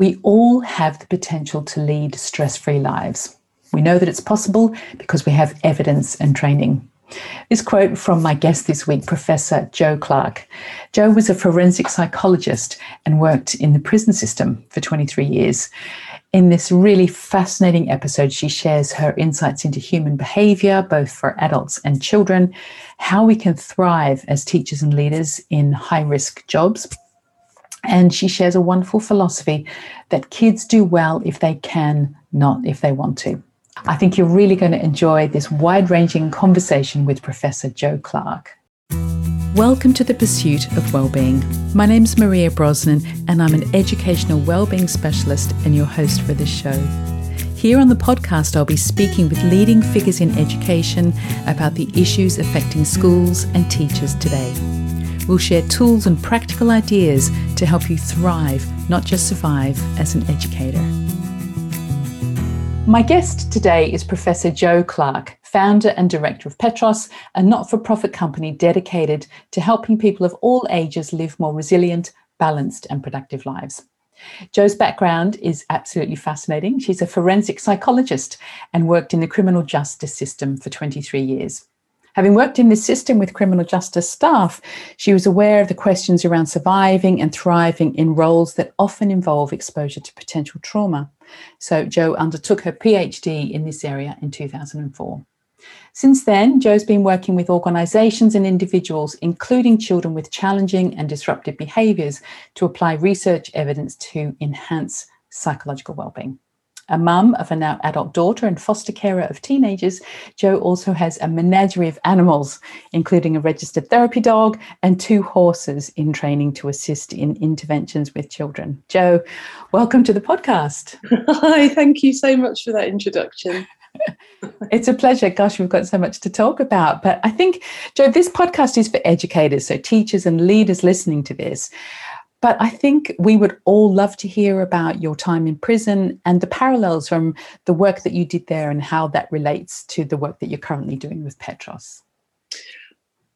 We all have the potential to lead stress free lives. We know that it's possible because we have evidence and training. This quote from my guest this week, Professor Jo Clarke. Jo was a forensic psychologist and worked in the prison system for 23 years. In this really fascinating episode, she shares her insights into human behavior, both for adults and children, how we can thrive as teachers and leaders in high risk jobs, and she shares a wonderful philosophy that kids do well if they can, not if they want to. I think you're really going to enjoy this wide ranging conversation with Professor Jo Clarke. Welcome to the pursuit of well-being. My name is Maria Brosnan and I'm an educational well-being specialist and your host for this show. Here on the podcast I'll be speaking with leading figures in education about the issues affecting schools and teachers today. We'll share tools and practical ideas to help you thrive, not just survive, as an educator. My guest today is Professor Jo Clarke, founder and director of Petros, a not for profit company dedicated to helping people of all ages live more resilient, balanced, and productive lives. Jo's background is absolutely fascinating. She's a forensic psychologist and worked in the criminal justice system for 23 years. Having worked in this system with criminal justice staff, she was aware of the questions around surviving and thriving in roles that often involve exposure to potential trauma. So, Jo undertook her PhD in this area in 2004. Since then, Jo's been working with organisations and individuals, including children with challenging and disruptive behaviours, to apply research evidence to enhance psychological well-being. A mum of a now adult daughter and foster carer of teenagers, Jo also has a menagerie of animals, including a registered therapy dog and two horses in training to assist in interventions with children. Jo, welcome to the podcast. Hi, thank you so much for that introduction. it's a pleasure. Gosh, we've got so much to talk about. But I think, Jo, this podcast is for educators, so teachers and leaders listening to this. But I think we would all love to hear about your time in prison and the parallels from the work that you did there and how that relates to the work that you're currently doing with Petros.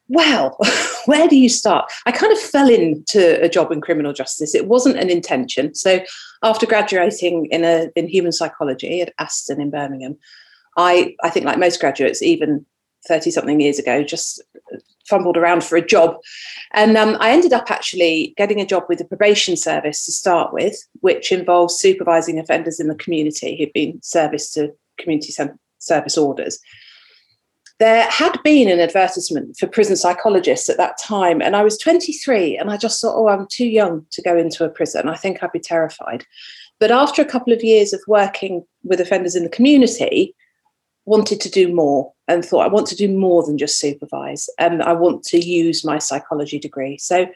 Well, where do you start? I kind of fell into a job in criminal justice. It wasn't an intention. So, after graduating in a in human psychology at Aston in Birmingham, I I think like most graduates, even 30 something years ago, just fumbled around for a job. And um, I ended up actually getting a job with the probation service to start with, which involves supervising offenders in the community who've been serviced to community service orders. There had been an advertisement for prison psychologists at that time, and I was 23, and I just thought, oh, I'm too young to go into a prison. I think I'd be terrified. But after a couple of years of working with offenders in the community, wanted to do more and thought I want to do more than just supervise and I want to use my psychology degree. So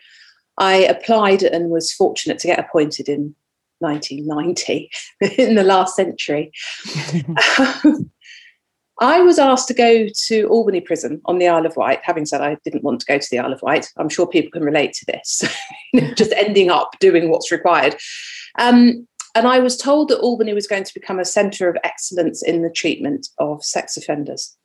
I applied and was fortunate to get appointed in 1990 in the last century. I was asked to go to Albany Prison on the Isle of Wight. Having said I didn't want to go to the Isle of Wight, I'm sure people can relate to this. just ending up doing what's required. Um, and I was told that Albany was going to become a centre of excellence in the treatment of sex offenders.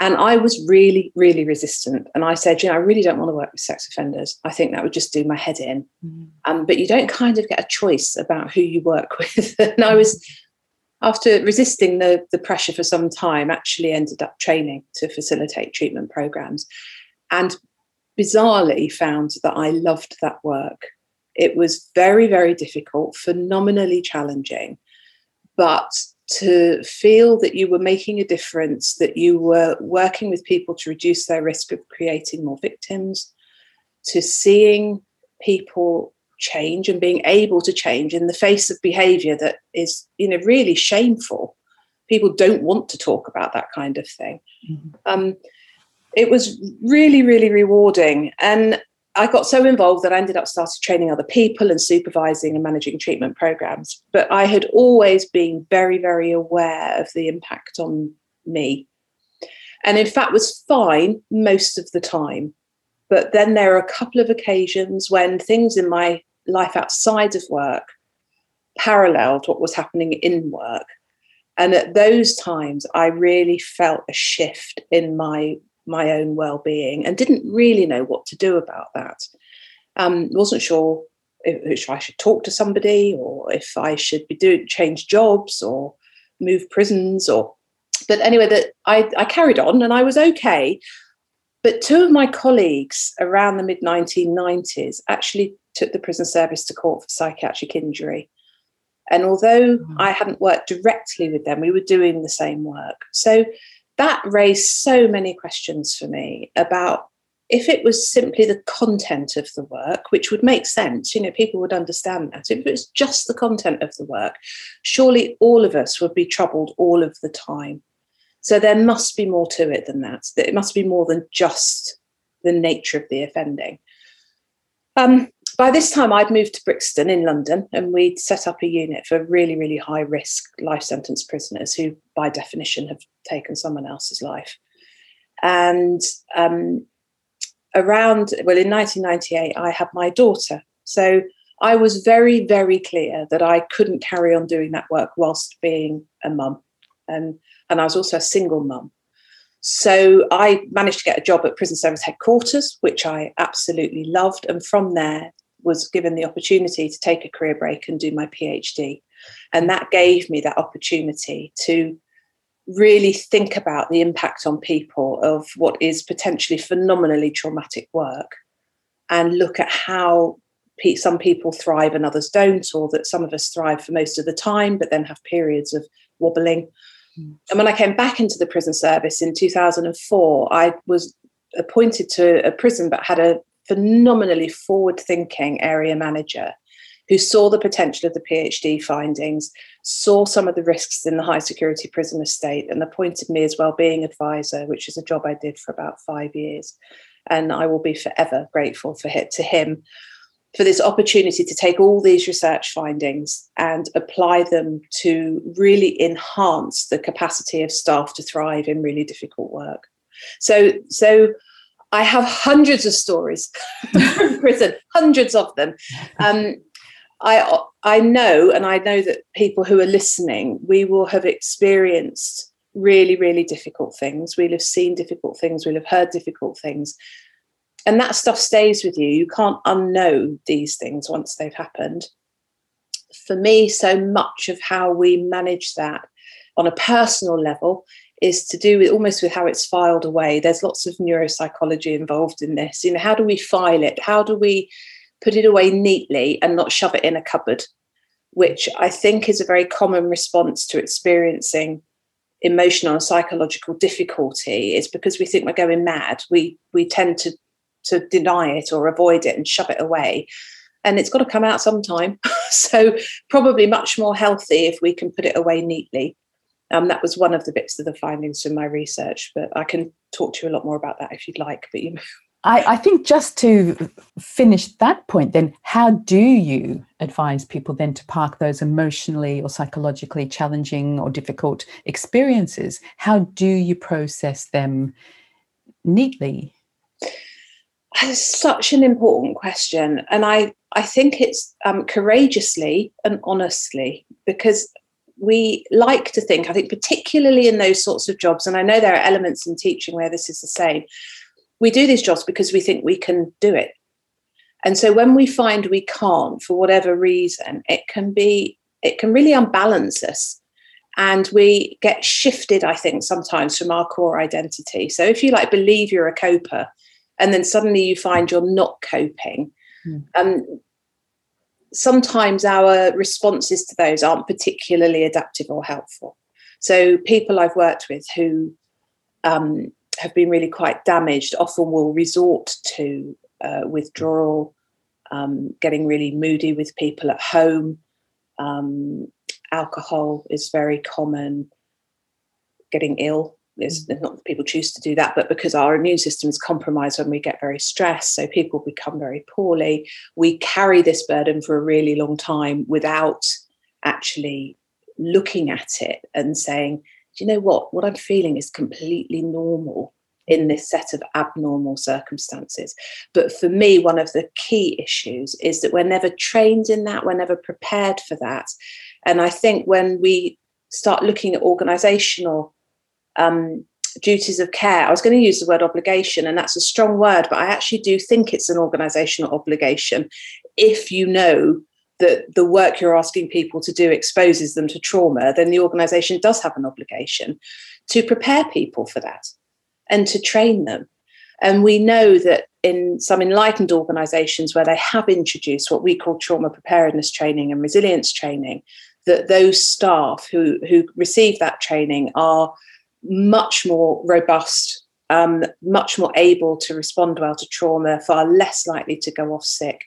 And I was really, really resistant. And I said, you know, I really don't want to work with sex offenders. I think that would just do my head in. Mm. Um, but you don't kind of get a choice about who you work with. and I was, after resisting the, the pressure for some time, actually ended up training to facilitate treatment programs. And bizarrely found that I loved that work. It was very, very difficult, phenomenally challenging. But to feel that you were making a difference, that you were working with people to reduce their risk of creating more victims, to seeing people change and being able to change in the face of behavior that is, you know, really shameful. People don't want to talk about that kind of thing. Mm-hmm. Um, it was really, really rewarding. And I got so involved that I ended up starting training other people and supervising and managing treatment programs. But I had always been very, very aware of the impact on me. And in fact, was fine most of the time. But then there are a couple of occasions when things in my life outside of work paralleled what was happening in work. And at those times, I really felt a shift in my my own well-being and didn't really know what to do about that. Um, wasn't sure if I should talk to somebody or if I should be doing change jobs or move prisons or but anyway that I, I carried on and I was okay. But two of my colleagues around the mid 1990s actually took the prison service to court for psychiatric injury. And although mm. I hadn't worked directly with them, we were doing the same work. So that raised so many questions for me about if it was simply the content of the work, which would make sense, you know, people would understand that. If it was just the content of the work, surely all of us would be troubled all of the time. So there must be more to it than that. It must be more than just the nature of the offending. Um, by this time, I'd moved to Brixton in London, and we'd set up a unit for really, really high risk life sentence prisoners who, by definition, have taken someone else's life. And um, around, well, in 1998, I had my daughter. So I was very, very clear that I couldn't carry on doing that work whilst being a mum. And, and I was also a single mum. So I managed to get a job at prison service headquarters, which I absolutely loved. And from there, was given the opportunity to take a career break and do my PhD. And that gave me that opportunity to really think about the impact on people of what is potentially phenomenally traumatic work and look at how some people thrive and others don't, or that some of us thrive for most of the time, but then have periods of wobbling. Mm. And when I came back into the prison service in 2004, I was appointed to a prison but had a phenomenally forward thinking area manager who saw the potential of the PhD findings, saw some of the risks in the high security prison estate, and appointed me as well-being advisor, which is a job I did for about five years. And I will be forever grateful for it to him for this opportunity to take all these research findings and apply them to really enhance the capacity of staff to thrive in really difficult work. So, so I have hundreds of stories from prison, hundreds of them. Um, I I know, and I know that people who are listening, we will have experienced really, really difficult things. We'll have seen difficult things. We'll have heard difficult things, and that stuff stays with you. You can't unknow these things once they've happened. For me, so much of how we manage that on a personal level is to do with almost with how it's filed away. There's lots of neuropsychology involved in this. You know, how do we file it? How do we put it away neatly and not shove it in a cupboard, which I think is a very common response to experiencing emotional and psychological difficulty is because we think we're going mad. We we tend to to deny it or avoid it and shove it away. And it's got to come out sometime. so probably much more healthy if we can put it away neatly. Um, that was one of the bits of the findings from my research, but I can talk to you a lot more about that if you'd like. But you I, I, think just to finish that point, then, how do you advise people then to park those emotionally or psychologically challenging or difficult experiences? How do you process them neatly? That's such an important question. And I, I think it's um, courageously and honestly, because we like to think, I think, particularly in those sorts of jobs, and I know there are elements in teaching where this is the same, we do these jobs because we think we can do it. And so when we find we can't for whatever reason, it can be, it can really unbalance us. And we get shifted, I think, sometimes from our core identity. So if you like believe you're a coper and then suddenly you find you're not coping, mm. um, sometimes our responses to those aren't particularly adaptive or helpful. So people I've worked with who um, have been really quite damaged often will resort to uh, withdrawal, um, getting really moody with people at home. Um, alcohol is very common. Getting ill mm. not that people choose to do that, but because our immune system is compromised when we get very stressed, so people become very poorly. We carry this burden for a really long time without actually looking at it and saying, do you know what? What I'm feeling is completely normal in this set of abnormal circumstances. But for me, one of the key issues is that we're never trained in that, we're never prepared for that. And I think when we start looking at organizational um, duties of care, I was going to use the word obligation, and that's a strong word, but I actually do think it's an organizational obligation if you know that the work you're asking people to do exposes them to trauma, then the organization does have an obligation to prepare people for that and to train them. And we know that in some enlightened organizations where they have introduced what we call trauma preparedness training and resilience training, that those staff who, who receive that training are much more robust, um, much more able to respond well to trauma, far less likely to go off sick,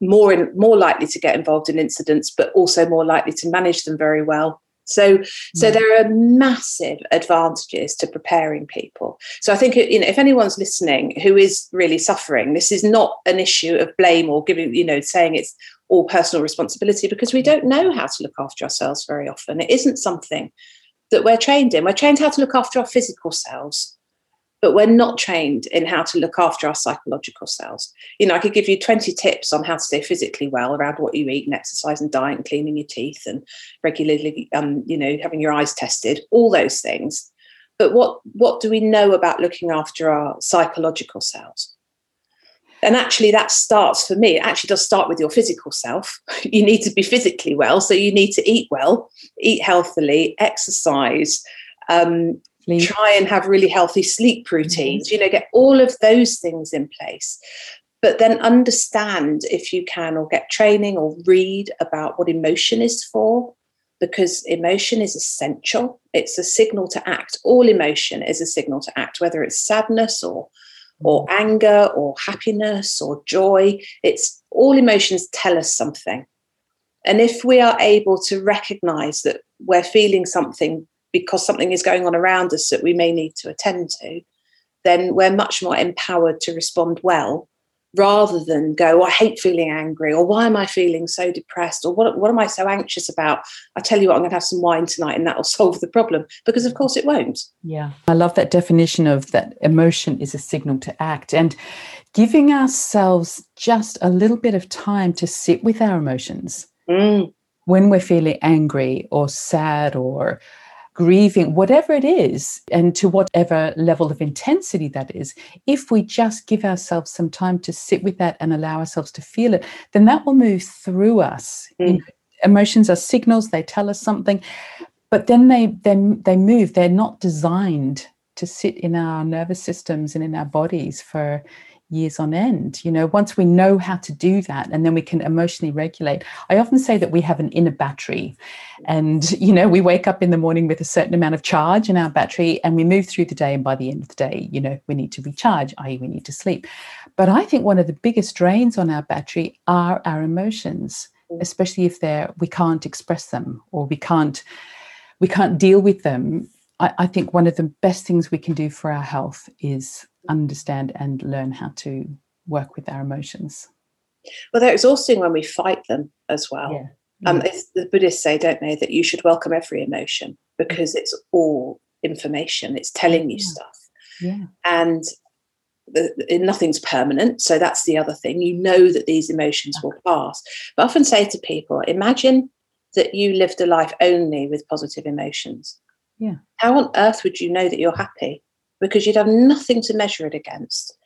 more in, more likely to get involved in incidents, but also more likely to manage them very well. So, so mm. there are massive advantages to preparing people. So, I think you know if anyone's listening who is really suffering, this is not an issue of blame or giving you know saying it's all personal responsibility because we don't know how to look after ourselves very often. It isn't something that we're trained in. We're trained how to look after our physical selves but we're not trained in how to look after our psychological selves. You know, I could give you 20 tips on how to stay physically well around what you eat and exercise and diet and cleaning your teeth and regularly, um, you know, having your eyes tested, all those things. But what, what do we know about looking after our psychological selves? And actually, that starts for me, it actually does start with your physical self. You need to be physically well. So you need to eat well, eat healthily, exercise, um, try and have really healthy sleep routines, mm-hmm. you know, get all of those things in place. But then understand if you can, or get training or read about what emotion is for, because emotion is essential. It's a signal to act. All emotion is a signal to act, whether it's sadness or or anger or happiness or joy. It's all emotions tell us something. And if we are able to recognize that we're feeling something because something is going on around us that we may need to attend to, then we're much more empowered to respond well rather than go, oh, I hate feeling angry, or why am I feeling so depressed, or what, what am I so anxious about? I tell you what, I'm going to have some wine tonight and that'll solve the problem, because of course it won't. Yeah, I love that definition of that emotion is a signal to act and giving ourselves just a little bit of time to sit with our emotions. Mm. When we're feeling angry or sad or grieving, whatever it is, and to whatever level of intensity that is, if we just give ourselves some time to sit with that and allow ourselves to feel it, then that will move through us. Mm. Emotions are signals, they tell us something, but then they, they, they move. They're not designed to sit in our nervous systems and in our bodies for years on end. You know, once we know how to do that and then we can emotionally regulate. I often say that we have an inner battery and, you know, we wake up in the morning with a certain amount of charge in our battery and we move through the day. And by the end of the day, you know, we need to recharge, i.e., we need to sleep. But I think one of the biggest drains on our battery are our emotions, especially if they're, we can't express them or we can't. We can't deal with them I, I, think one of the best things we can do for our health is understand and learn how to work with our emotions. Well, they're exhausting when we fight them as well. Yeah. Um, the Buddhists say, don't they, that you should welcome every emotion because it's all information. It's telling you yeah. stuff. Yeah. And the, nothing's permanent. So that's the other thing. You know that these emotions will pass. But I often say to people, imagine that you lived a life only with positive emotions. Yeah. How on earth would you know that you're happy? because you'd have nothing to measure it against.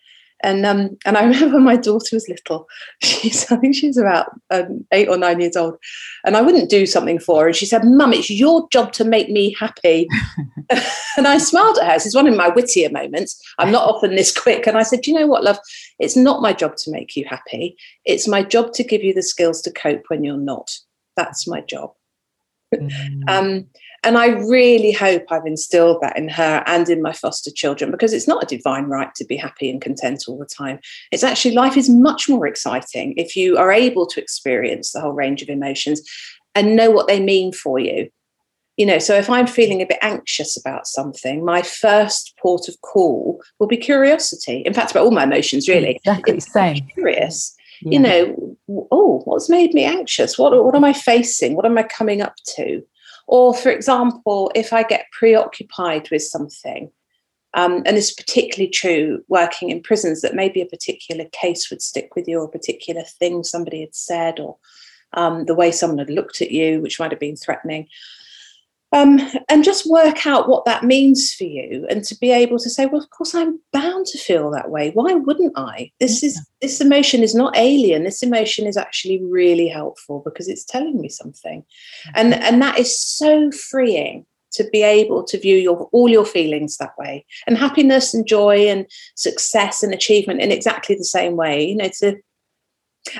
And um, and I remember my daughter was little. She's I think she's about um, eight or nine years old, and I wouldn't do something for her. And she said, "Mum, it's your job to make me happy." and I smiled at her. This is one of my wittier moments. I'm not often this quick. And I said, "You know what, love? It's not my job to make you happy. It's my job to give you the skills to cope when you're not. That's my job." Mm. um, and I really hope I've instilled that in her and in my foster children because it's not a divine right to be happy and content all the time. It's actually life is much more exciting if you are able to experience the whole range of emotions and know what they mean for you. You know, so if I'm feeling a bit anxious about something, my first port of call will be curiosity. In fact, about all my emotions, really. Exactly the same. Curious. Yeah. You know, oh, what's made me anxious? What, what am I facing? What am I coming up to? Or, for example, if I get preoccupied with something, um, and it's particularly true working in prisons, that maybe a particular case would stick with you, or a particular thing somebody had said, or um, the way someone had looked at you, which might have been threatening. Um, and just work out what that means for you and to be able to say well of course i'm bound to feel that way. Why wouldn't i? This is this emotion is not alien. This emotion is actually really helpful because it's telling me something. And and that is so freeing to be able to view your all your feelings that way. And happiness and joy and success and achievement in exactly the same way. You know to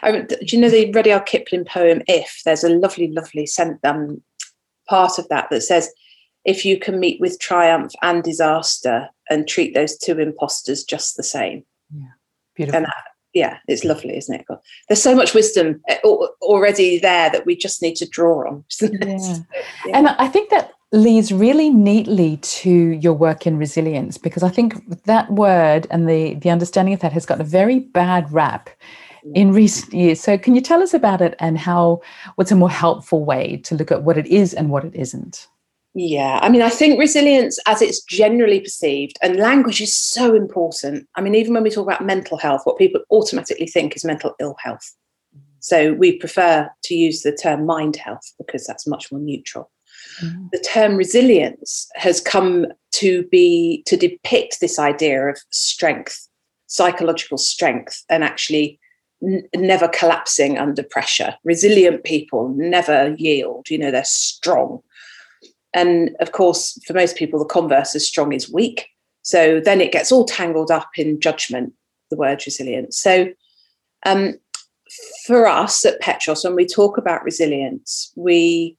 I, do you know the Rudyard Kipling poem "If"? There's a lovely, lovely sent um, part of that that says, "If you can meet with triumph and disaster and treat those two imposters just the same." Yeah, beautiful. And that, yeah, it's lovely, isn't it? There's so much wisdom eh, already there that we just need to draw on. Yeah. yeah. And I think that leads really neatly to your work in resilience because I think that word and the the understanding of that has got a very bad rap in recent years. So can you tell us about it and how what's a more helpful way to look at what it is and what it isn't? Yeah, I mean, I think resilience, as it's generally perceived, and language is so important. I mean, even when we talk about mental health, what people automatically think is mental ill health. So we prefer to use the term mind health because that's much more neutral. Mm. The term resilience has come to be to depict this idea of strength, psychological strength, and actually n- never collapsing under pressure. Resilient people never yield, you know, they're strong. And of course, for most people, the converse is strong is weak. So then it gets all tangled up in judgment, the word resilience. So um, for us at Petros, when we talk about resilience, we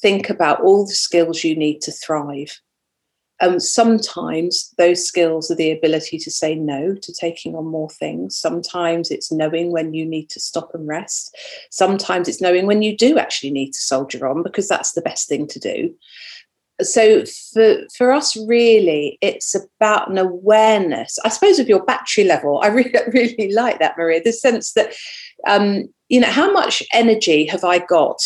think about all the skills you need to thrive. Um, sometimes those skills are the ability to say no to taking on more things. Sometimes it's knowing when you need to stop and rest. Sometimes it's knowing when you do actually need to soldier on because that's the best thing to do. So for for us, really, it's about an awareness. I suppose of your battery level. I really really like that, Maria. The sense that um, you know how much energy have I got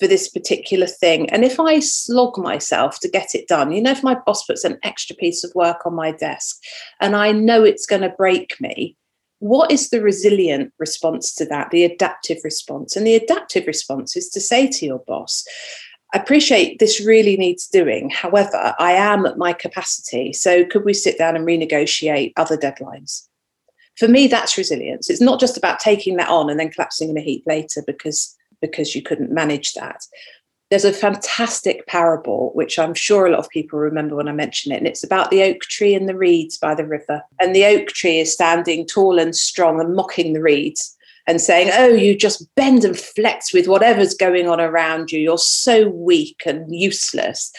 for this particular thing. And if I slog myself to get it done, you know, if my boss puts an extra piece of work on my desk and I know it's going to break me, what is the resilient response to that, the adaptive response? And the adaptive response is to say to your boss, I appreciate this really needs doing. However, I am at my capacity. So could we sit down and renegotiate other deadlines? For me, that's resilience. It's not just about taking that on and then collapsing in a heap later because because you couldn't manage that. There's a fantastic parable, which I'm sure a lot of people remember when I mention it, and it's about the oak tree and the reeds by the river. And the oak tree is standing tall and strong and mocking the reeds and saying, Oh, you just bend and flex with whatever's going on around you. You're so weak and useless.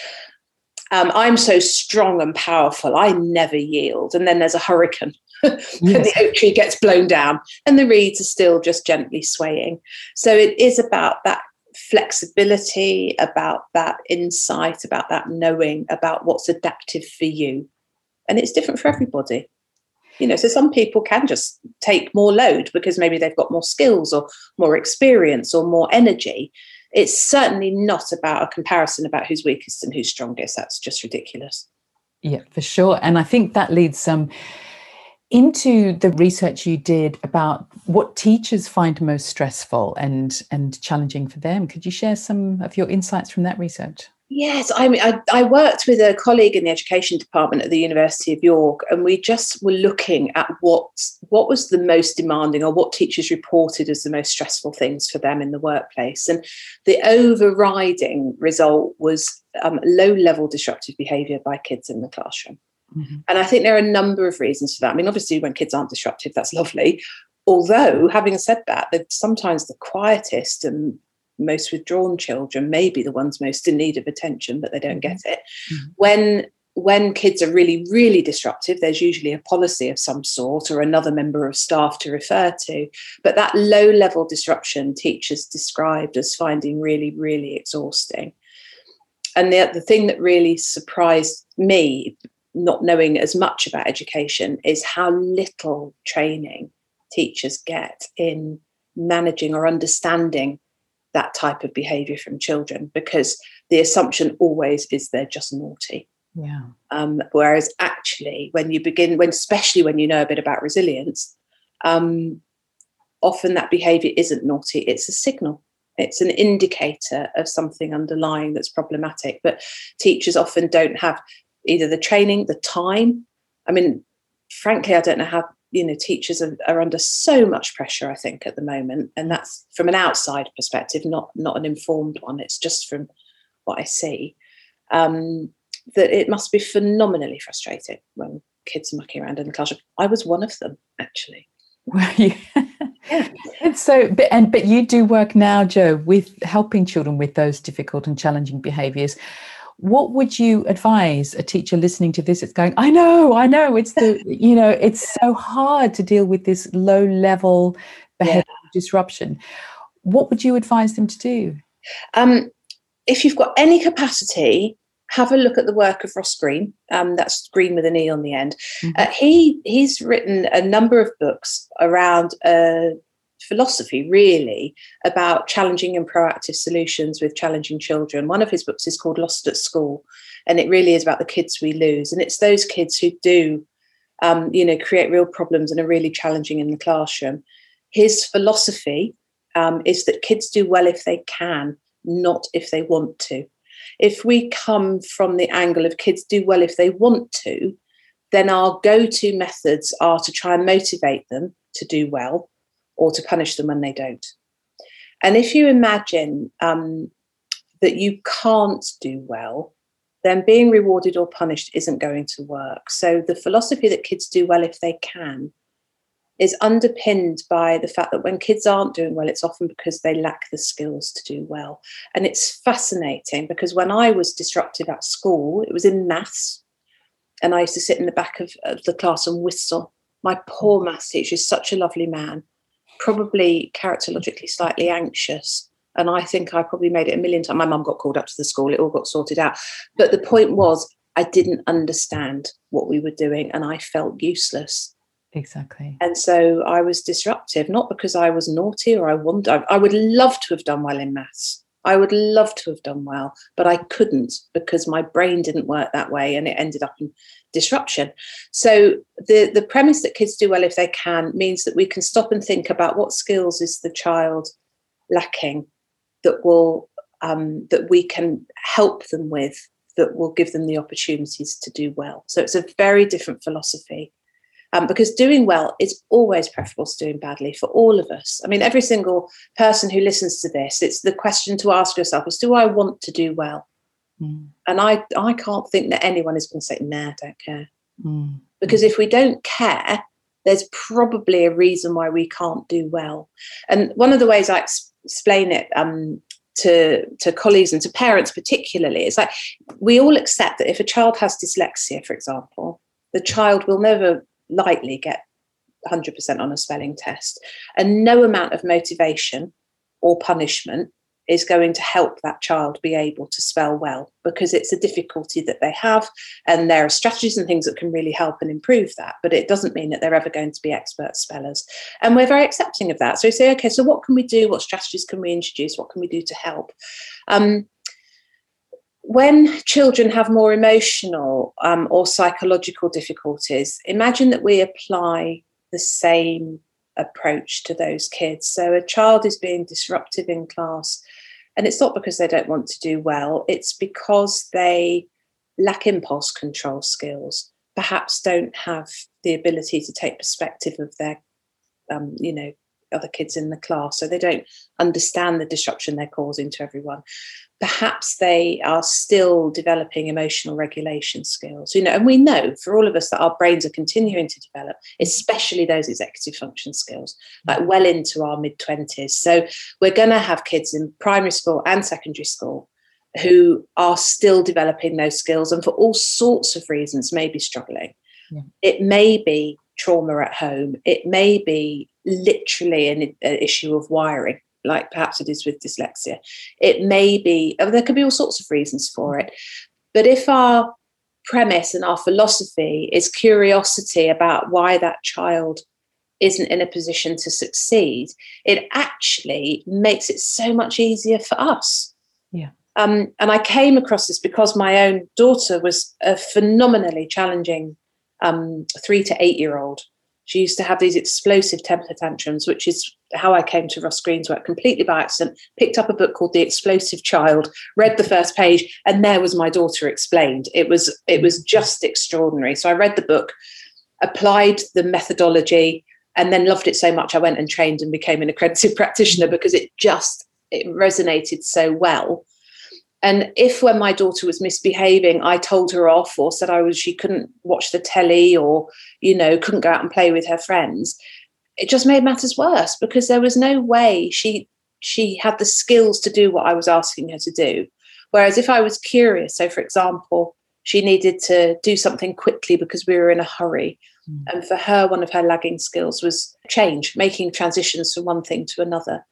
Um, I'm so strong and powerful. I never yield. And then there's a hurricane yes. and the oak tree gets blown down and the reeds are still just gently swaying. So it is about that flexibility, about that insight, about that knowing, about what's adaptive for you. And it's different for everybody. You know, so some people can just take more load because maybe they've got more skills or more experience or more energy. It's certainly not about a comparison about who's weakest and who's strongest. That's just ridiculous. Yeah, for sure. And I think that leads some into the research you did about what teachers find most stressful and and challenging for them. Could you share some of your insights from that research? Yes, I mean, I, I, worked with a colleague in the education department at the University of York, and we just were looking at what what was the most demanding, or what teachers reported as the most stressful things for them in the workplace. And the overriding result was um, low level disruptive behaviour by kids in the classroom. Mm-hmm. And I think there are a number of reasons for that. I mean, obviously, when kids aren't disruptive, that's lovely. Although, having said that, sometimes the quietest and most withdrawn children may be the ones most in need of attention, but they don't get mm-hmm. it. Mm-hmm. When when kids are really, really disruptive, there's usually a policy of some sort or another member of staff to refer to. But that low level disruption, teachers described as finding really, really exhausting. And the, the thing that really surprised me, not knowing as much about education is how little training teachers get in managing or understanding that type of behavior from children because the assumption always is they're just naughty. Yeah. Um, whereas actually when you begin when especially when you know a bit about resilience um, often that behavior isn't naughty it's a signal. It's an indicator of something underlying that's problematic. But teachers often don't have either the training, the time. I mean, frankly, I don't know how you know teachers are, are under so much pressure. I think at the moment, and that's from an outside perspective, not not an informed one. It's just from what I see. Um, that it must be phenomenally frustrating when kids are mucking around in the classroom. I was one of them, actually. Were you? yeah. And so, but, and but you do work now, jo with helping children with those difficult and challenging behaviours. What would you advise a teacher listening to this? It's going, I know, I know. It's the, you know, it's so hard to deal with this low level behavior yeah. disruption. What would you advise them to do? Um, if you've got any capacity have a look at the work of Ross Greene. Um, that's Greene with an E on the end. Mm-hmm. Uh, he he's written a number of books around uh, philosophy, really, about challenging and proactive solutions with challenging children. One of his books is called Lost at School, and it really is about the kids we lose, and it's those kids who do, um, you know, create real problems and are really challenging in the classroom. His philosophy um, is that kids do well if they can, not if they want to if we come from the angle of kids do well if they want to, then our go to methods are to try and motivate them to do well or to punish them when they don't. And if you imagine um, that you can't do well, then being rewarded or punished isn't going to work. So the philosophy that kids do well if they can is underpinned by the fact that when kids aren't doing well, it's often because they lack the skills to do well. And it's fascinating because when I was disruptive at school, it was in maths. And I used to sit in the back of, of the class and whistle. My poor maths teacher is such a lovely man, probably characterologically slightly anxious. And I think I probably made it a million times. My mum got called up to the school, it all got sorted out. But the point was, I didn't understand what we were doing and I felt useless. Exactly. And so I was disruptive, not because I was naughty or I wanted, I, I would love to have done well in maths. I would love to have done well, but I couldn't because my brain didn't work that way and it ended up in disruption. So the, the premise that kids do well if they can means that we can stop and think about what skills is the child lacking that will um, that we can help them with that will give them the opportunities to do well. So it's a very different philosophy um, because doing well is always preferable to doing badly for all of us. I mean, every single person who listens to this, it's the question to ask yourself is, do I want to do well? Mm. And I, I can't think that anyone is going to say, nah, don't care. Mm. Because if we don't care, there's probably a reason why we can't do well. And one of the ways I ex- explain it um, to, to colleagues and to parents particularly is like we all accept that if a child has dyslexia, for example, the child will never likely get 100% on a spelling test. And no amount of motivation or punishment is going to help that child be able to spell well because it's a difficulty that they have. And there are strategies and things that can really help and improve that. But it doesn't mean that they're ever going to be expert spellers. And we're very accepting of that. So we say, okay, so what can we do? What strategies can we introduce? What can we do to help? Um, when children have more emotional um, or psychological difficulties, imagine that we apply the same approach to those kids. So a child is being disruptive in class, and it's not because they don't want to do well, it's because they lack impulse control skills, perhaps don't have the ability to take perspective of their, um, you know, other kids in the class. So they don't understand the disruption they're causing to everyone perhaps they are still developing emotional regulation skills you know and we know for all of us that our brains are continuing to develop especially those executive function skills like well into our mid 20s so we're going to have kids in primary school and secondary school who are still developing those skills and for all sorts of reasons may be struggling yeah. it may be trauma at home it may be literally an, an issue of wiring like perhaps it is with dyslexia. It may be, there could be all sorts of reasons for it. But if our premise and our philosophy is curiosity about why that child isn't in a position to succeed, it actually makes it so much easier for us. Yeah. Um, and I came across this because my own daughter was a phenomenally challenging um, three to eight year old She used to have these explosive temper tantrums, which is how I came to Ross Greene's work completely by accident. Picked up a book called The Explosive Child, read the first page, and there was my daughter explained. It was it was just extraordinary. So I read the book, applied the methodology, and then loved it so much I went and trained and became an accredited practitioner because it just it resonated so well and if when my daughter was misbehaving, I told her off or said I was she couldn't watch the telly or, you know, couldn't go out and play with her friends, it just made matters worse because there was no way she she had the skills to do what I was asking her to do. Whereas if I was curious, so for example, she needed to do something quickly because we were in a hurry. Mm. And for her, one of her lagging skills was change, making transitions from one thing to another.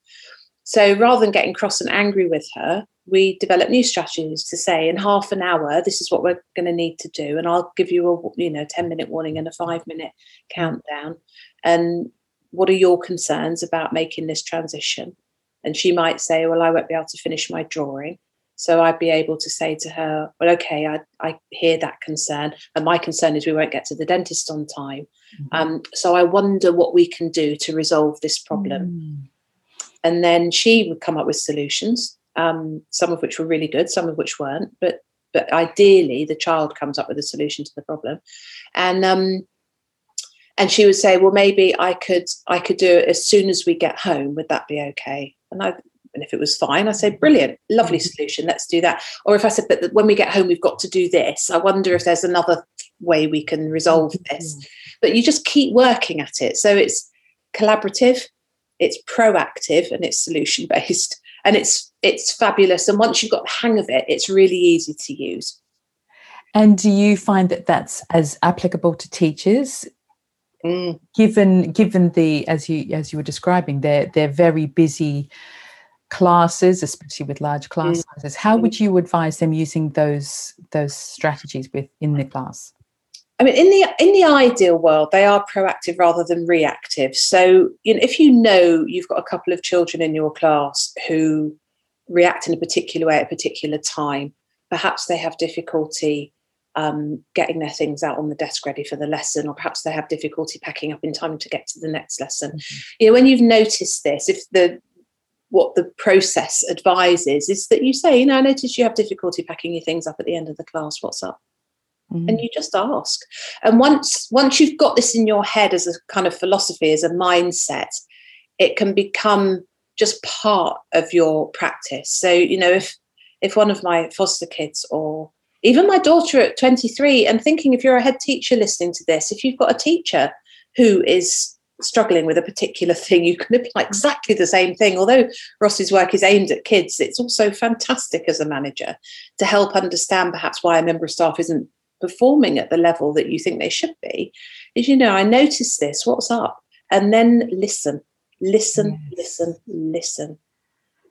So rather than getting cross and angry with her, we develop new strategies to say in half an hour this is what we're going to need to do and i'll give you a you know 10 minute warning and a 5 minute countdown. And what are your concerns about making this transition? And she might say well i won't be able to finish my drawing. So i'd be able to say to her well okay i, I hear that concern and my concern is we won't get to the dentist on time. Mm-hmm. um, so i wonder what we can do to resolve this problem. Mm. and then she would come up with solutions um, some of which were really good, some of which weren't. But but ideally, the child comes up with a solution to the problem, and um, and she would say, well, maybe I could I could do it as soon as we get home. Would that be okay? And I and if it was fine, I say, brilliant, lovely mm-hmm. solution. Let's do that. Or if I said, but when we get home, we've got to do this. I wonder if there's another way we can resolve mm-hmm. this. But you just keep working at it. So it's collaborative, it's proactive, and it's solution based and it's it's fabulous and once you've got the hang of it it's really easy to use and do you find that that's as applicable to teachers mm. given given the as you as you were describing they're they're very busy classes especially with large class mm. sizes how mm. would you advise them using those those strategies within the class I mean, in the in the ideal world, they are proactive rather than reactive. So, you know, if you know you've got a couple of children in your class who react in a particular way at a particular time, perhaps they have difficulty um, getting their things out on the desk ready for the lesson, or perhaps they have difficulty packing up in time to get to the next lesson. Mm-hmm. You know, when you've noticed this, if the what the process advises is that you say, you know, I notice you have difficulty packing your things up at the end of the class. What's up? Mm-hmm. and you just ask. And once once you've got this in your head as a kind of philosophy as a mindset it can become just part of your practice. So you know if if one of my foster kids or even my daughter at 23 and thinking if you're a head teacher listening to this if you've got a teacher who is struggling with a particular thing you can apply exactly the same thing. Although ross's work is aimed at kids it's also fantastic as a manager to help understand perhaps why a member of staff isn't performing at the level that you think they should be is you know i notice this what's up? And then listen listen yes. listen listen.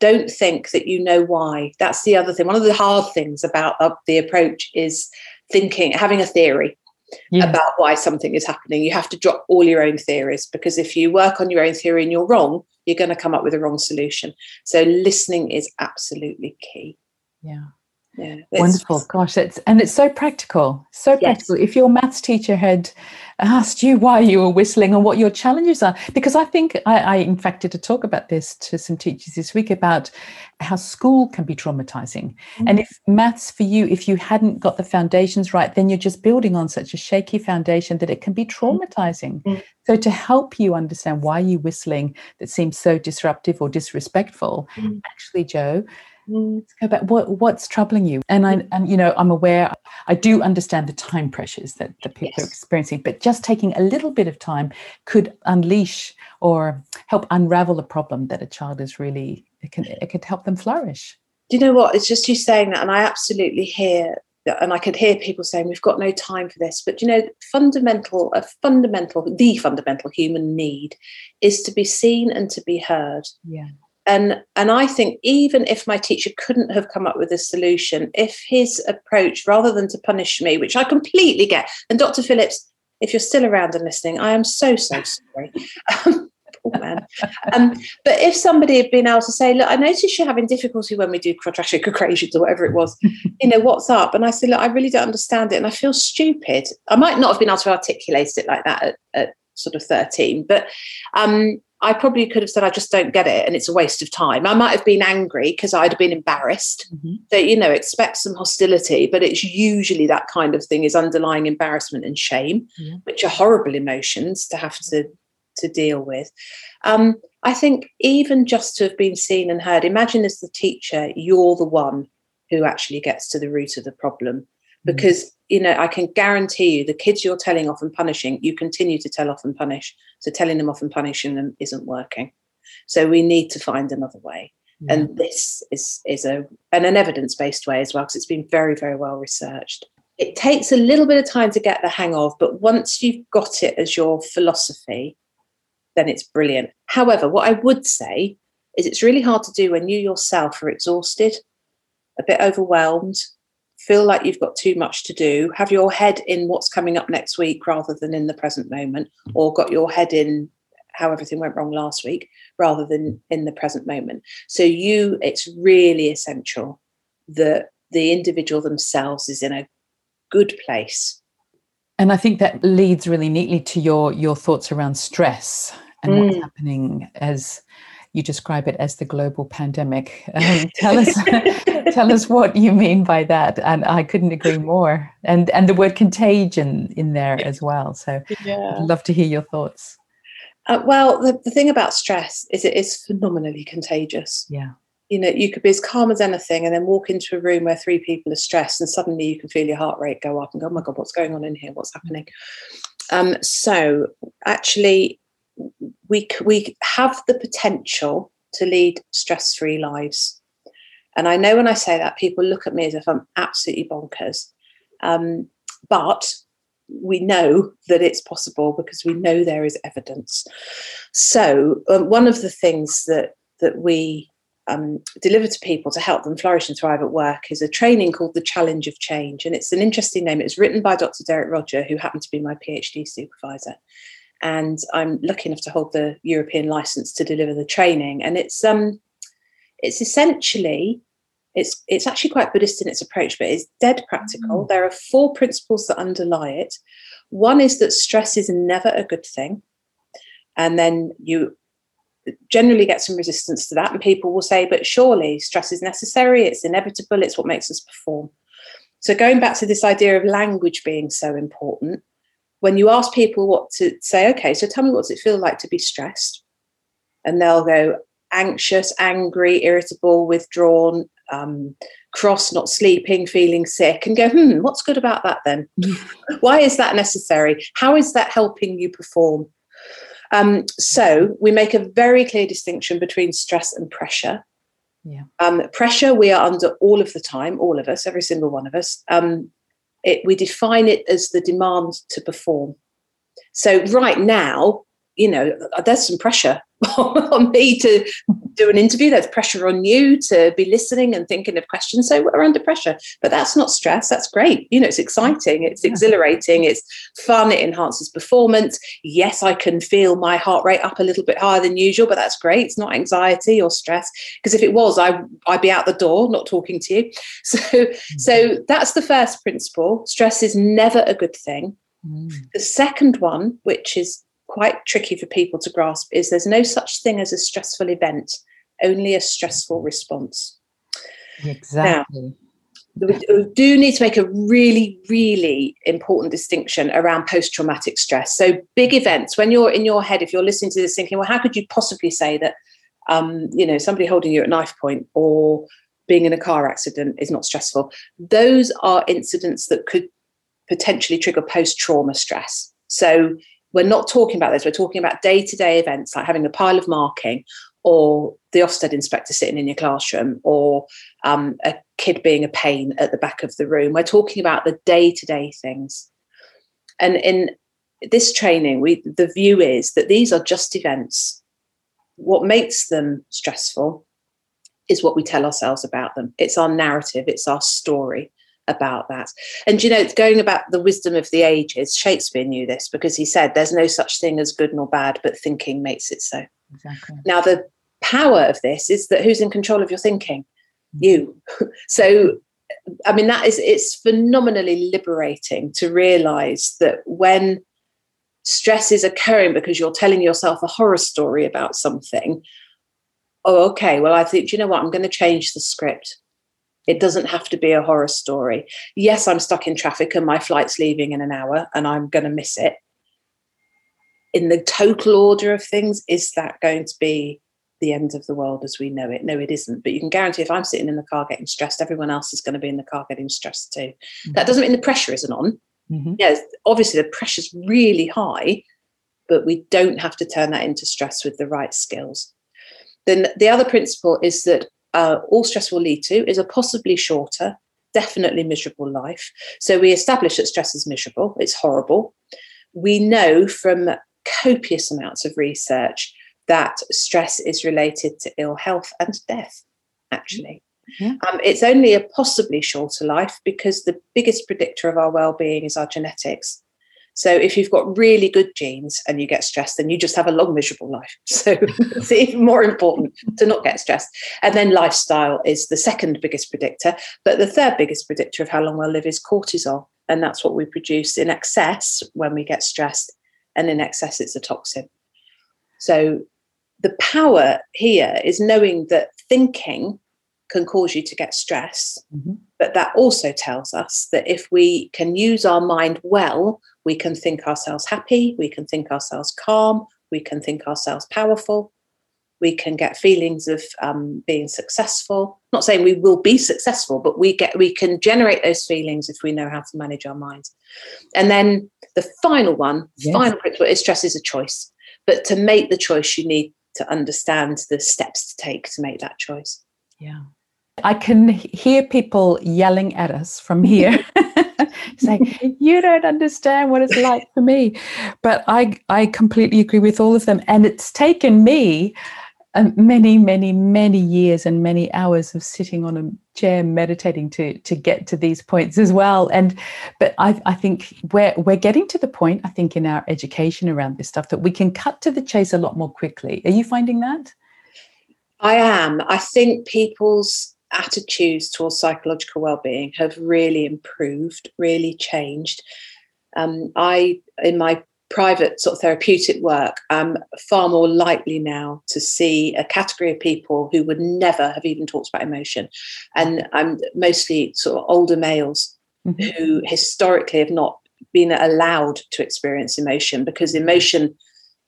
Don't think that you know why. That's the other thing. One of the hard things about uh, the approach is thinking having a theory about why something is happening. You have to drop all your own theories because if you work on your own theory and you're wrong you're going to come up with a wrong solution. So listening is absolutely key. Yeah yeah, wonderful gosh it's and it's so practical so practical if your maths teacher had asked you why you were whistling and what your challenges are because i think I, I, in fact did a talk about this to some teachers this week about how school can be traumatizing mm-hmm. and if maths for you if you hadn't got the foundations right then you're just building on such a shaky foundation that it can be mm-hmm. traumatizing mm-hmm. so to help you understand why you're whistling that seems so disruptive or disrespectful mm-hmm. actually jo Let's go back. What what's troubling you? And I mm. and you know I'm aware. I do understand the time pressures that the people yes. are experiencing, but just taking a little bit of time could unleash or help unravel a problem that a child is really. It can it could help them flourish. Do you know what? It's just you saying that, and I absolutely hear and I could hear people saying we've got no time for this. But you know, fundamental, a fundamental, the fundamental human need is to be seen and to be heard. Yeah and and i think even if my teacher couldn't have come up with a solution if his approach rather than to punish me which i completely get and dr phillips if you're still around and listening i am so so sorry. Um, oh man. Um, but if somebody had been able to say look i notice you're having difficulty when we do quadratic equations or whatever it was you know what's up? And i said look i really don't understand it and i feel stupid. I might not have been able to articulate it like that at, at sort of 13. But um, I probably could have said, I just don't get it and it's a waste of time. I might have been angry because I'd have been embarrassed. Mm-hmm. That, you know, expect some hostility, but it's usually that kind of thing is underlying embarrassment and shame, mm-hmm. which are horrible emotions to have to, to deal with. Um, I think even just to have been seen and heard, imagine as the teacher, you're the one who actually gets to the root of the problem. Mm-hmm. Because, you know, I can guarantee you the kids you're telling off and punishing, you continue to tell off and punish. So telling them off and punishing them isn't working. So we need to find another way. Yeah. And this is is a and an evidence-based way as well, because it's been very, very well researched. It takes a little bit of time to get the hang of, but once you've got it as your philosophy, then it's brilliant. However, what I would say is it's really hard to do when you yourself are exhausted, a bit overwhelmed, feel like you've got too much to do, have your head in what's coming up next week rather than in the present moment, or got your head in how everything went wrong last week rather than in the present moment. So you it's really essential that the individual themselves is in a good place. And I think that leads really neatly to your your thoughts around stress and mm. what's happening as you describe it as the global pandemic. Um, tell us, tell us what you mean by that. And I couldn't agree more. And and the word contagion in there as well. So yeah. I'd love to hear your thoughts. Uh, well, the, the thing about stress is it is phenomenally contagious. Yeah. You know, you could be as calm as anything and then walk into a room where three people are stressed and suddenly you can feel your heart rate go up and go, oh my God, what's going on in here? What's happening? Um, so actually, we we have the potential to lead stress-free lives. And I know when I say that, people look at me as if I'm absolutely bonkers. Um, but we know that it's possible because we know there is evidence. So um, one of the things that that we um, deliver to people to help them flourish and thrive at work is a training called the Challenge of Change, and it's an interesting name. It's written by Dr. Derek Roger, who happened to be my PhD supervisor, and I'm lucky enough to hold the European license to deliver the training. And it's um, it's essentially it's it's actually quite Buddhist in its approach, but it's dead practical. Mm. There are four principles that underlie it. One is that stress is never a good thing, and then you generally get some resistance to that, and people will say, "But surely stress is necessary. It's inevitable. It's what makes us perform." So going back to this idea of language being so important, when you ask people what to say, okay, so tell me what does it feel like to be stressed? And they'll go anxious, angry, irritable, withdrawn, um, cross, not sleeping, feeling sick, and go, hmm, what's good about that then? Why is that necessary? How is that helping you perform? Um, so we make a very clear distinction between stress and pressure. Yeah. Um, pressure we are under all of the time, all of us, every single one of us. Um, it, we define it as the demand to perform. So right now, you know, there's some pressure on me to do an interview. There's pressure on you to be listening and thinking of questions. So we're under pressure, but that's not stress. That's great. You know, it's exciting. It's exhilarating. It's fun. It enhances performance. Yes, I can feel my heart rate up a little bit higher than usual, but that's great. It's not anxiety or stress because if it was, I I'd be out the door, not talking to you. So mm-hmm. so that's the first principle. Stress is never a good thing. Mm. The second one, which is quite tricky for people to grasp is there's no such thing as a stressful event, only a stressful response. Exactly. Now, we do need to make a really, really important distinction around post traumatic stress. So, big events, when you're in your head, if you're listening to this thinking, well, how could you possibly say that, um, you know, somebody holding you at knife point or being in a car accident is not stressful? Those are incidents that could potentially trigger post trauma stress. So, we're not talking about those. We're talking about day to day events like having a pile of marking or the Ofsted inspector sitting in your classroom or um, a kid being a pain at the back of the room. We're talking about the day to day things. And in this training, we the view is that these are just events. What makes them stressful is what we tell ourselves about them. It's our narrative, it's our story about that. And you know, going about the wisdom of the ages, Shakespeare knew this because he said, There's no such thing as good nor bad, but thinking makes it so. Exactly. Now, the power of this is that who's in control of your thinking? Mm-hmm. You. so, I mean, that is, it's phenomenally liberating to realize that when stress is occurring because you're telling yourself a horror story about something, oh, okay, well, I think, you know what, I'm going to change the script. It doesn't have to be a horror story. Yes, I'm stuck in traffic and my flight's leaving in an hour and I'm going to miss it. In the total order of things, is that going to be the end of the world as we know it? No, it isn't. But you can guarantee if I'm sitting in the car getting stressed, everyone else is going to be in the car getting stressed too. Mm-hmm. That doesn't mean the pressure isn't on. Mm-hmm. Yes, obviously the pressure's really high, but we don't have to turn that into stress with the right skills. Then the other principle is that uh, all stress will lead to is a possibly shorter, definitely miserable life. So we establish that stress is miserable, it's horrible. We know from copious amounts of research that stress is related to ill health and death, actually. Yeah. Um, it's only a possibly shorter life because the biggest predictor of our well-being is our genetics. So if you've got really good genes and you get stressed, then you just have a long, miserable life. So it's even more important to not get stressed. And then lifestyle is the second biggest predictor. But the third biggest predictor of how long we'll live is cortisol. And that's what we produce in excess when we get stressed. And in excess, it's a toxin. So the power here is knowing that thinking can cause you to get stressed. Mm-hmm. But that also tells us that if we can use our mind well, we can think ourselves happy, we can think ourselves calm, we can think ourselves powerful, we can get feelings of um, being successful. Not saying we will be successful, but we get we can generate those feelings if we know how to manage our minds. And then the final one, yes. final principle is stress is a choice. But to make the choice, you need to understand the steps to take to make that choice. Yeah. I can hear people yelling at us from here. saying, you don't understand what it's like for me. But I, I completely agree with all of them. And it's taken me uh, many, many, many years and many hours of sitting on a chair meditating to to get to these points as well. And but I, I think we're we're getting to the point, I think, in our education around this stuff that we can cut to the chase a lot more quickly. Are you finding that? I am. I think people's attitudes towards psychological well-being have really improved, really changed. Um, I, in my private sort of therapeutic work, I'm far more likely now to see a category of people who would never have even talked about emotion, and I'm mostly sort of older males mm-hmm. who historically have not been allowed to experience emotion because emotion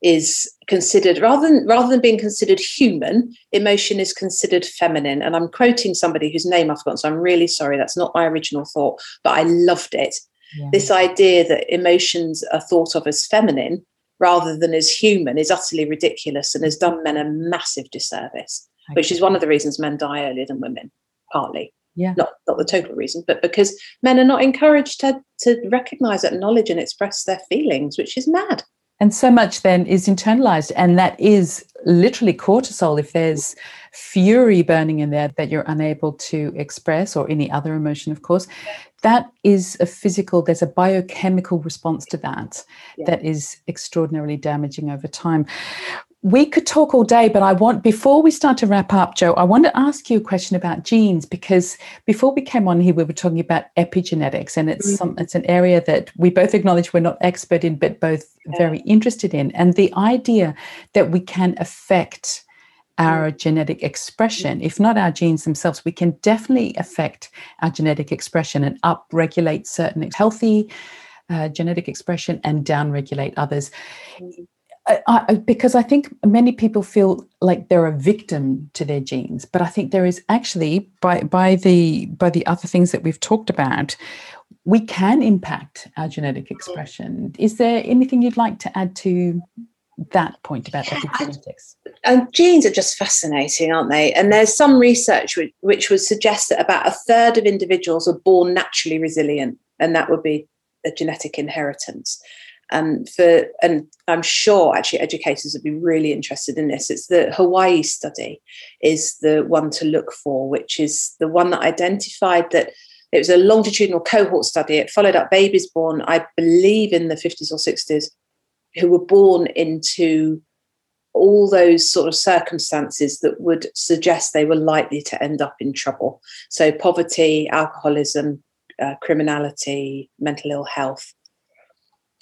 is considered rather than rather than being considered human emotion is considered feminine. And i'm quoting somebody whose name i've forgotten so i'm really sorry that's not my original thought but i loved it. Yeah. this idea that emotions are thought of as feminine rather than as human is utterly ridiculous and has done men a massive disservice okay. which is one of the reasons men die earlier than women partly. Yeah. Not not the total reason but because men are not encouraged to to recognize acknowledge and express their feelings which is mad and so much then is internalized, and that is literally cortisol. If there's fury burning in there that you're unable to express, or any other emotion, of course, that is a physical, there's a biochemical response to that yeah. that is extraordinarily damaging over time we could talk all day, but I want, before we start to wrap up, Jo, I want to ask you a question about genes because before we came on here, we were talking about epigenetics, and it's mm-hmm. some, it's an area that we both acknowledge we're not expert in, but both yeah. very interested in. And the idea that we can affect our mm. genetic expression, if not our genes themselves, we can definitely affect our genetic expression and upregulate certain healthy uh, genetic expression and downregulate others. Mm-hmm I, because I think many people feel like they're a victim to their genes, but I think there is actually by by the by the other things that we've talked about, we can impact our genetic expression. Is there anything you'd like to add to that point about epigenetics? And genes are just fascinating, aren't they? And there's some research which, which would suggest that about a third of individuals are born naturally resilient, and that would be a genetic inheritance um, for and I'm sure actually educators would be really interested in this. It's the Hawaii study is the one to look for, which is the one that identified that it was a longitudinal cohort study. It followed up babies born, I believe, in the 50s or 60s, who were born into all those sort of circumstances that would suggest they were likely to end up in trouble. So, poverty, alcoholism, uh, criminality, mental ill health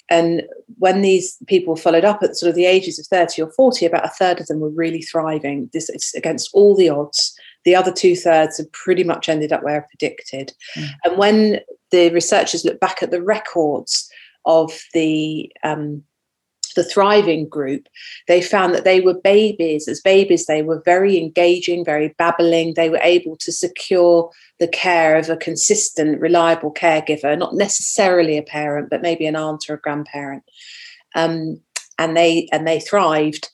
and when these people followed up at sort of the ages of 30 or 40, about a third of them were really thriving. This is against all the odds. The other two thirds have pretty much ended up where predicted. Mm. And when the researchers look back at the records of the um, the thriving group, they found that they were babies. As babies, they were very engaging, very babbling. They were able to secure the care of a consistent, reliable caregiver, not necessarily a parent, but maybe an aunt or a grandparent. Um, and they and they thrived.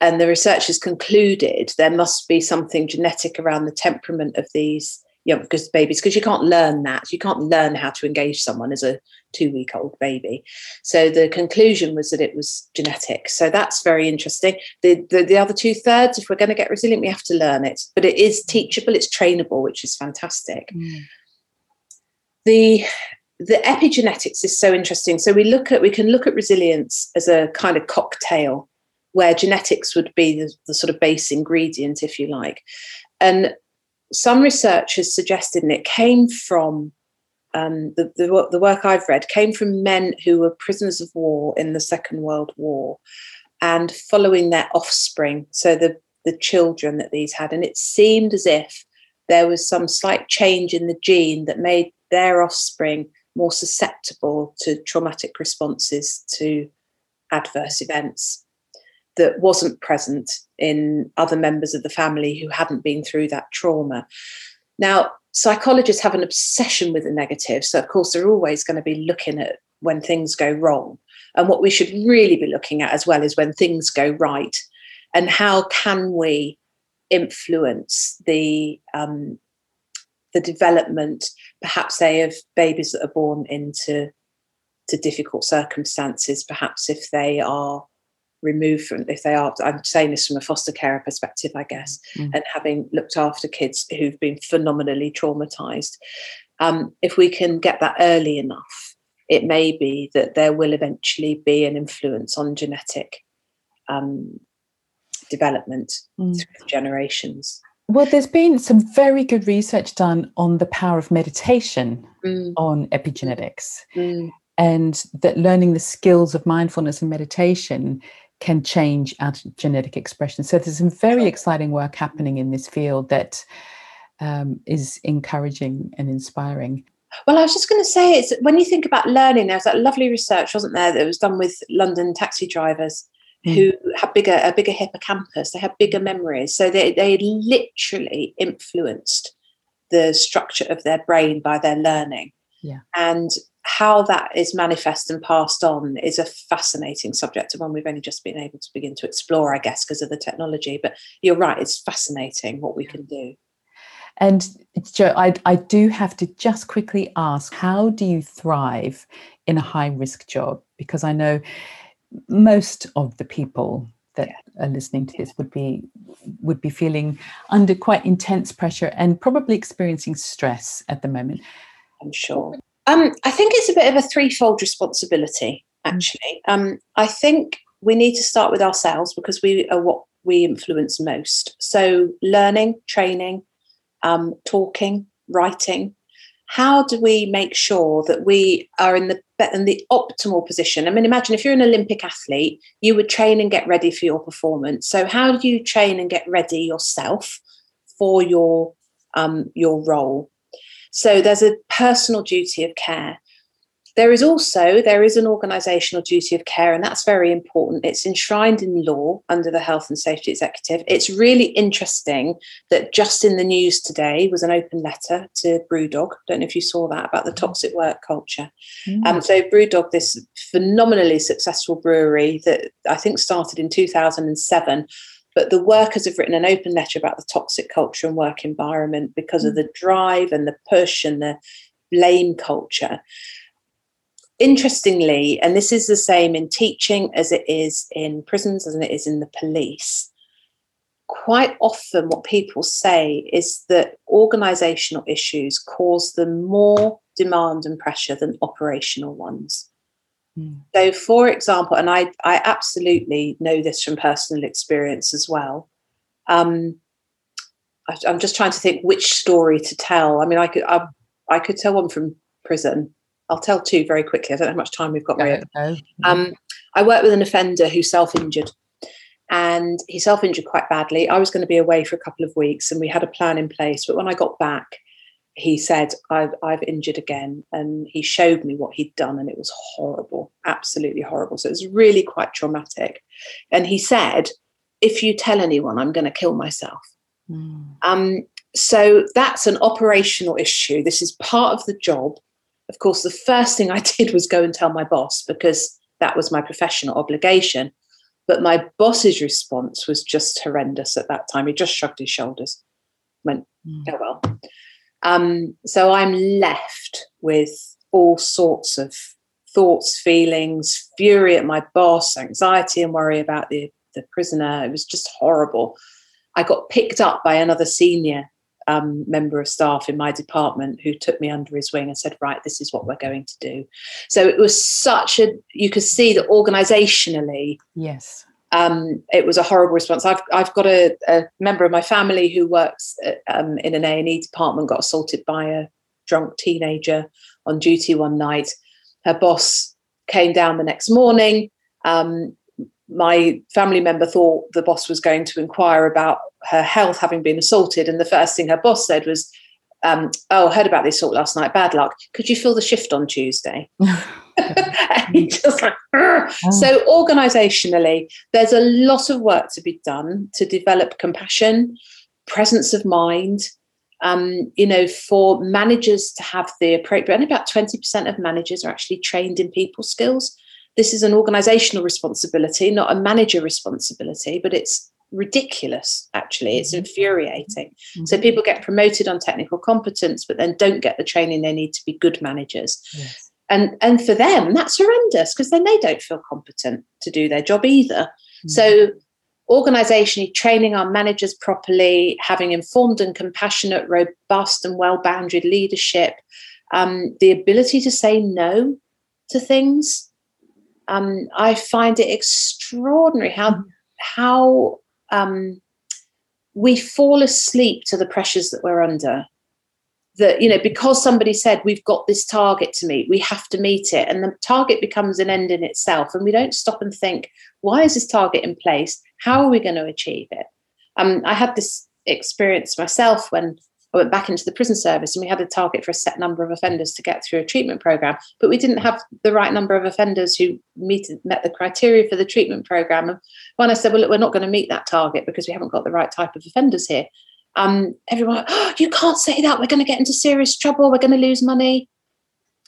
And the researchers concluded there must be something genetic around the temperament of these you know, because babies, because you can't learn that. You can't learn how to engage someone as a two week old baby. So the conclusion was that it was genetic. So that's very interesting. The, the, the other two thirds, if we're going to get resilient, we have to learn it. But it is teachable, it's trainable, which is fantastic. Mm. The the epigenetics is so interesting. So we look at we can look at resilience as a kind of cocktail where genetics would be the, the sort of base ingredient, if you like. And some research has suggested, and it came from um, the, the, the work I've read, came from men who were prisoners of war in the Second World War and following their offspring, so the, the children that these had. And it seemed as if there was some slight change in the gene that made their offspring more susceptible to traumatic responses to adverse events that wasn't present in other members of the family who hadn't been through that trauma. Now, psychologists have an obsession with the negative. So, of course, they're always going to be looking at when things go wrong. And what we should really be looking at as well is when things go right. And how can we influence the um, the development, perhaps say, of babies that are born into to difficult circumstances, perhaps if they are removed from if they are i'm saying this from a foster care perspective i guess mm. and having looked after kids who've been phenomenally traumatized um, if we can get that early enough it may be that there will eventually be an influence on genetic um, development mm. through generations well, there's been some very good research done on the power of meditation mm. on epigenetics. Mm. And that learning the skills of mindfulness and meditation can change our genetic expression. So there's some very exciting work happening in this field that um, is encouraging and inspiring. Well, I was just going to say, it's when you think about learning, there's that lovely research, wasn't there, that was done with London taxi drivers mm. who had bigger a bigger hippocampus, they had bigger memories, so they they literally influenced the structure of their brain by their learning. Yeah. And how that is manifest and passed on is a fascinating subject and one we've only just been able to begin to explore, I guess, because of the technology. But you're right, it's fascinating what we can do. And Jo, I, I do have to just quickly ask how do you thrive in a high risk job? Because I know most of the people that are listening to this would be would be feeling under quite intense pressure and probably experiencing stress at the moment. I'm sure. Um, I think it's a bit of a threefold responsibility, mm. actually. Um, I think we need to start with ourselves because we are what we influence most. So, learning, training, um, talking, writing. How do we make sure that we are in the in the optimal position? I mean, imagine if you're an Olympic athlete, you would train and get ready for your performance. So, how do you train and get ready yourself for your um, your role? So there's a personal duty of care. There is also there is an organisational duty of care, and that's very important. It's enshrined in law under the Health and Safety Executive. It's really interesting that just in the news today was an open letter to BrewDog. Don't know if you saw that about the toxic work culture. Mm. Um, so BrewDog, this phenomenally successful brewery that I think started in 2007 but the workers have written an open letter about the toxic culture and work environment because mm. of the drive and the push and the blame culture. Interestingly, and this is the same in teaching as it is in prisons, as it is in the police, quite often what people say is that organizational issues cause them more demand and pressure than operational ones. Mm. So, for example, and I, I absolutely know this from personal experience as well. Um, I, am just trying to think which story to tell. I mean, I could I, I could tell one from prison, I'll tell two very quickly. I don't know how much time we've got. Maria. Um, I worked with an offender who self-injured, and he self-injured quite badly. I was going to be away for a couple of weeks, and we had a plan in place. But when I got back, he said, I've, I've injured again. And he showed me what he'd done, and it was horrible, absolutely horrible. So it was really quite traumatic. And he said, If you tell anyone, I'm going to kill myself. Mm. Um, so that's an operational issue. This is part of the job. Of course, the first thing I did was go and tell my boss because that was my professional obligation. But my boss's response was just horrendous at that time. He just shrugged his shoulders, went, mm. oh well. Um, so I'm left with all sorts of thoughts, feelings, fury at my boss, anxiety and worry about the, the prisoner. It was just horrible. I got picked up by another senior um, member of staff in my department who took me under his wing and said, Right, this is what we're going to do. So it was such a, you could see that organizationally, yes, um, it was a horrible response. I've, I've got a, a member of my family who works at, um, in an A&E department, got assaulted by a drunk teenager on duty one night. Her boss came down the next morning. Um, my family member thought the boss was going to inquire about her health having been assaulted. And the first thing her boss said was, um, Oh, I heard about the assault last night. Bad luck. Could you fill the shift on Tuesday? just like, oh. so organizationally, there's a lot of work to be done to develop compassion, presence of mind. Um, you know, for managers to have the appropriate, and about 20% of managers are actually trained in people skills this is an organizational responsibility, not a manager responsibility, but it's ridiculous, actually. It's mm-hmm. infuriating. Mm-hmm. So people get promoted on technical competence, but then don't get the training they need to be good managers. Yes. And, and for them, that's horrendous because then they don't feel competent to do their job either. Mm-hmm. So organizationally training our managers properly, having informed and compassionate, robust and well bounded leadership, um, the ability to say no to things, um, I find it extraordinary how mm-hmm. how um, we fall asleep to the pressures that we're under. That you know, because somebody said we've got this target to meet, we have to meet it, and the target becomes an end in itself, and we don't stop and think, why is this target in place? How are we going to achieve it? Um, I had this experience myself when I went back into the prison service and we had a target for a set number of offenders to get through a treatment program, but we didn't have the right number of offenders who meet, met the criteria for the treatment program. And when I said, well, look, we're not going to meet that target because we haven't got the right type of offenders here, um, everyone, oh, you can't say that. We're going to get into serious trouble. We're going to lose money.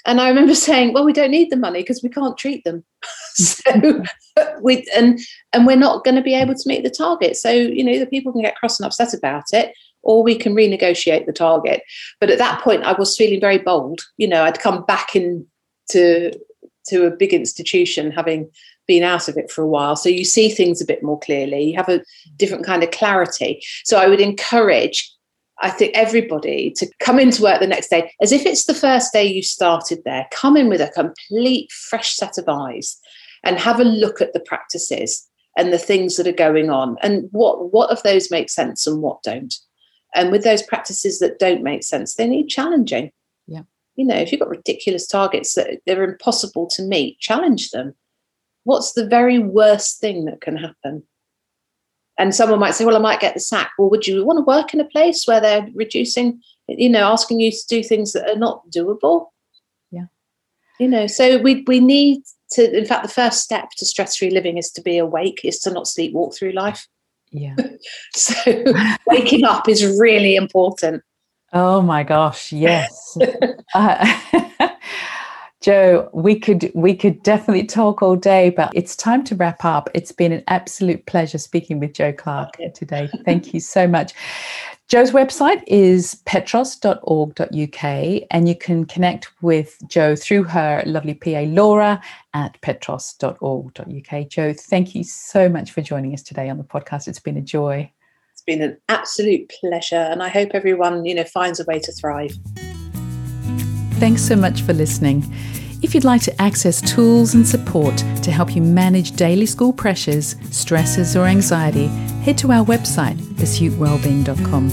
And I remember saying, well, we don't need the money because we can't treat them. so we and and we're not going to be able to meet the target. So, you know, the people can get cross and upset about it or we can renegotiate the target. But at that point, I was feeling very bold. You know, I'd come back into to a big institution, having been out of it for a while. So you see things a bit more clearly. You have a different kind of clarity. So I would encourage, I think, everybody to come into work the next day as if it's the first day you started there. Come in with a complete fresh set of eyes and have a look at the practices and the things that are going on and what what of those make sense and what don't and with those practices that don't make sense, they need challenging. Yeah. You know, if you've got ridiculous targets that they're impossible to meet, challenge them. What's the very worst thing that can happen? And someone might say, well, I might get the sack. Well, would you want to work in a place where they're reducing, you know, asking you to do things that are not doable? Yeah. You know, so we we need to, in fact, the first step to stress-free living is to be awake, is to not sleepwalk through life. Yeah. so waking up is really important. Oh my gosh, yes. uh, Jo, we could we could definitely talk all day, but it's time to wrap up. It's been an absolute pleasure speaking with Jo Clarke today. Thank you so much. Jo's website is petros.org.uk, and you can connect with Jo through her lovely PA Laura at petros.org.uk. Jo, thank you so much for joining us today on the podcast. It's been a joy. It's been an absolute pleasure, and I hope everyone, you know, finds a way to thrive. Thanks so much for listening. If you'd like to access tools and support to help you manage daily school pressures, stresses, or anxiety, head to our website, pursuitwellbeing.com.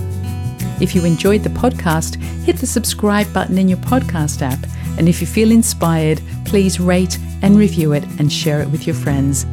If you enjoyed the podcast, hit the subscribe button in your podcast app And if you feel inspired, please rate and review it and share it with your friends.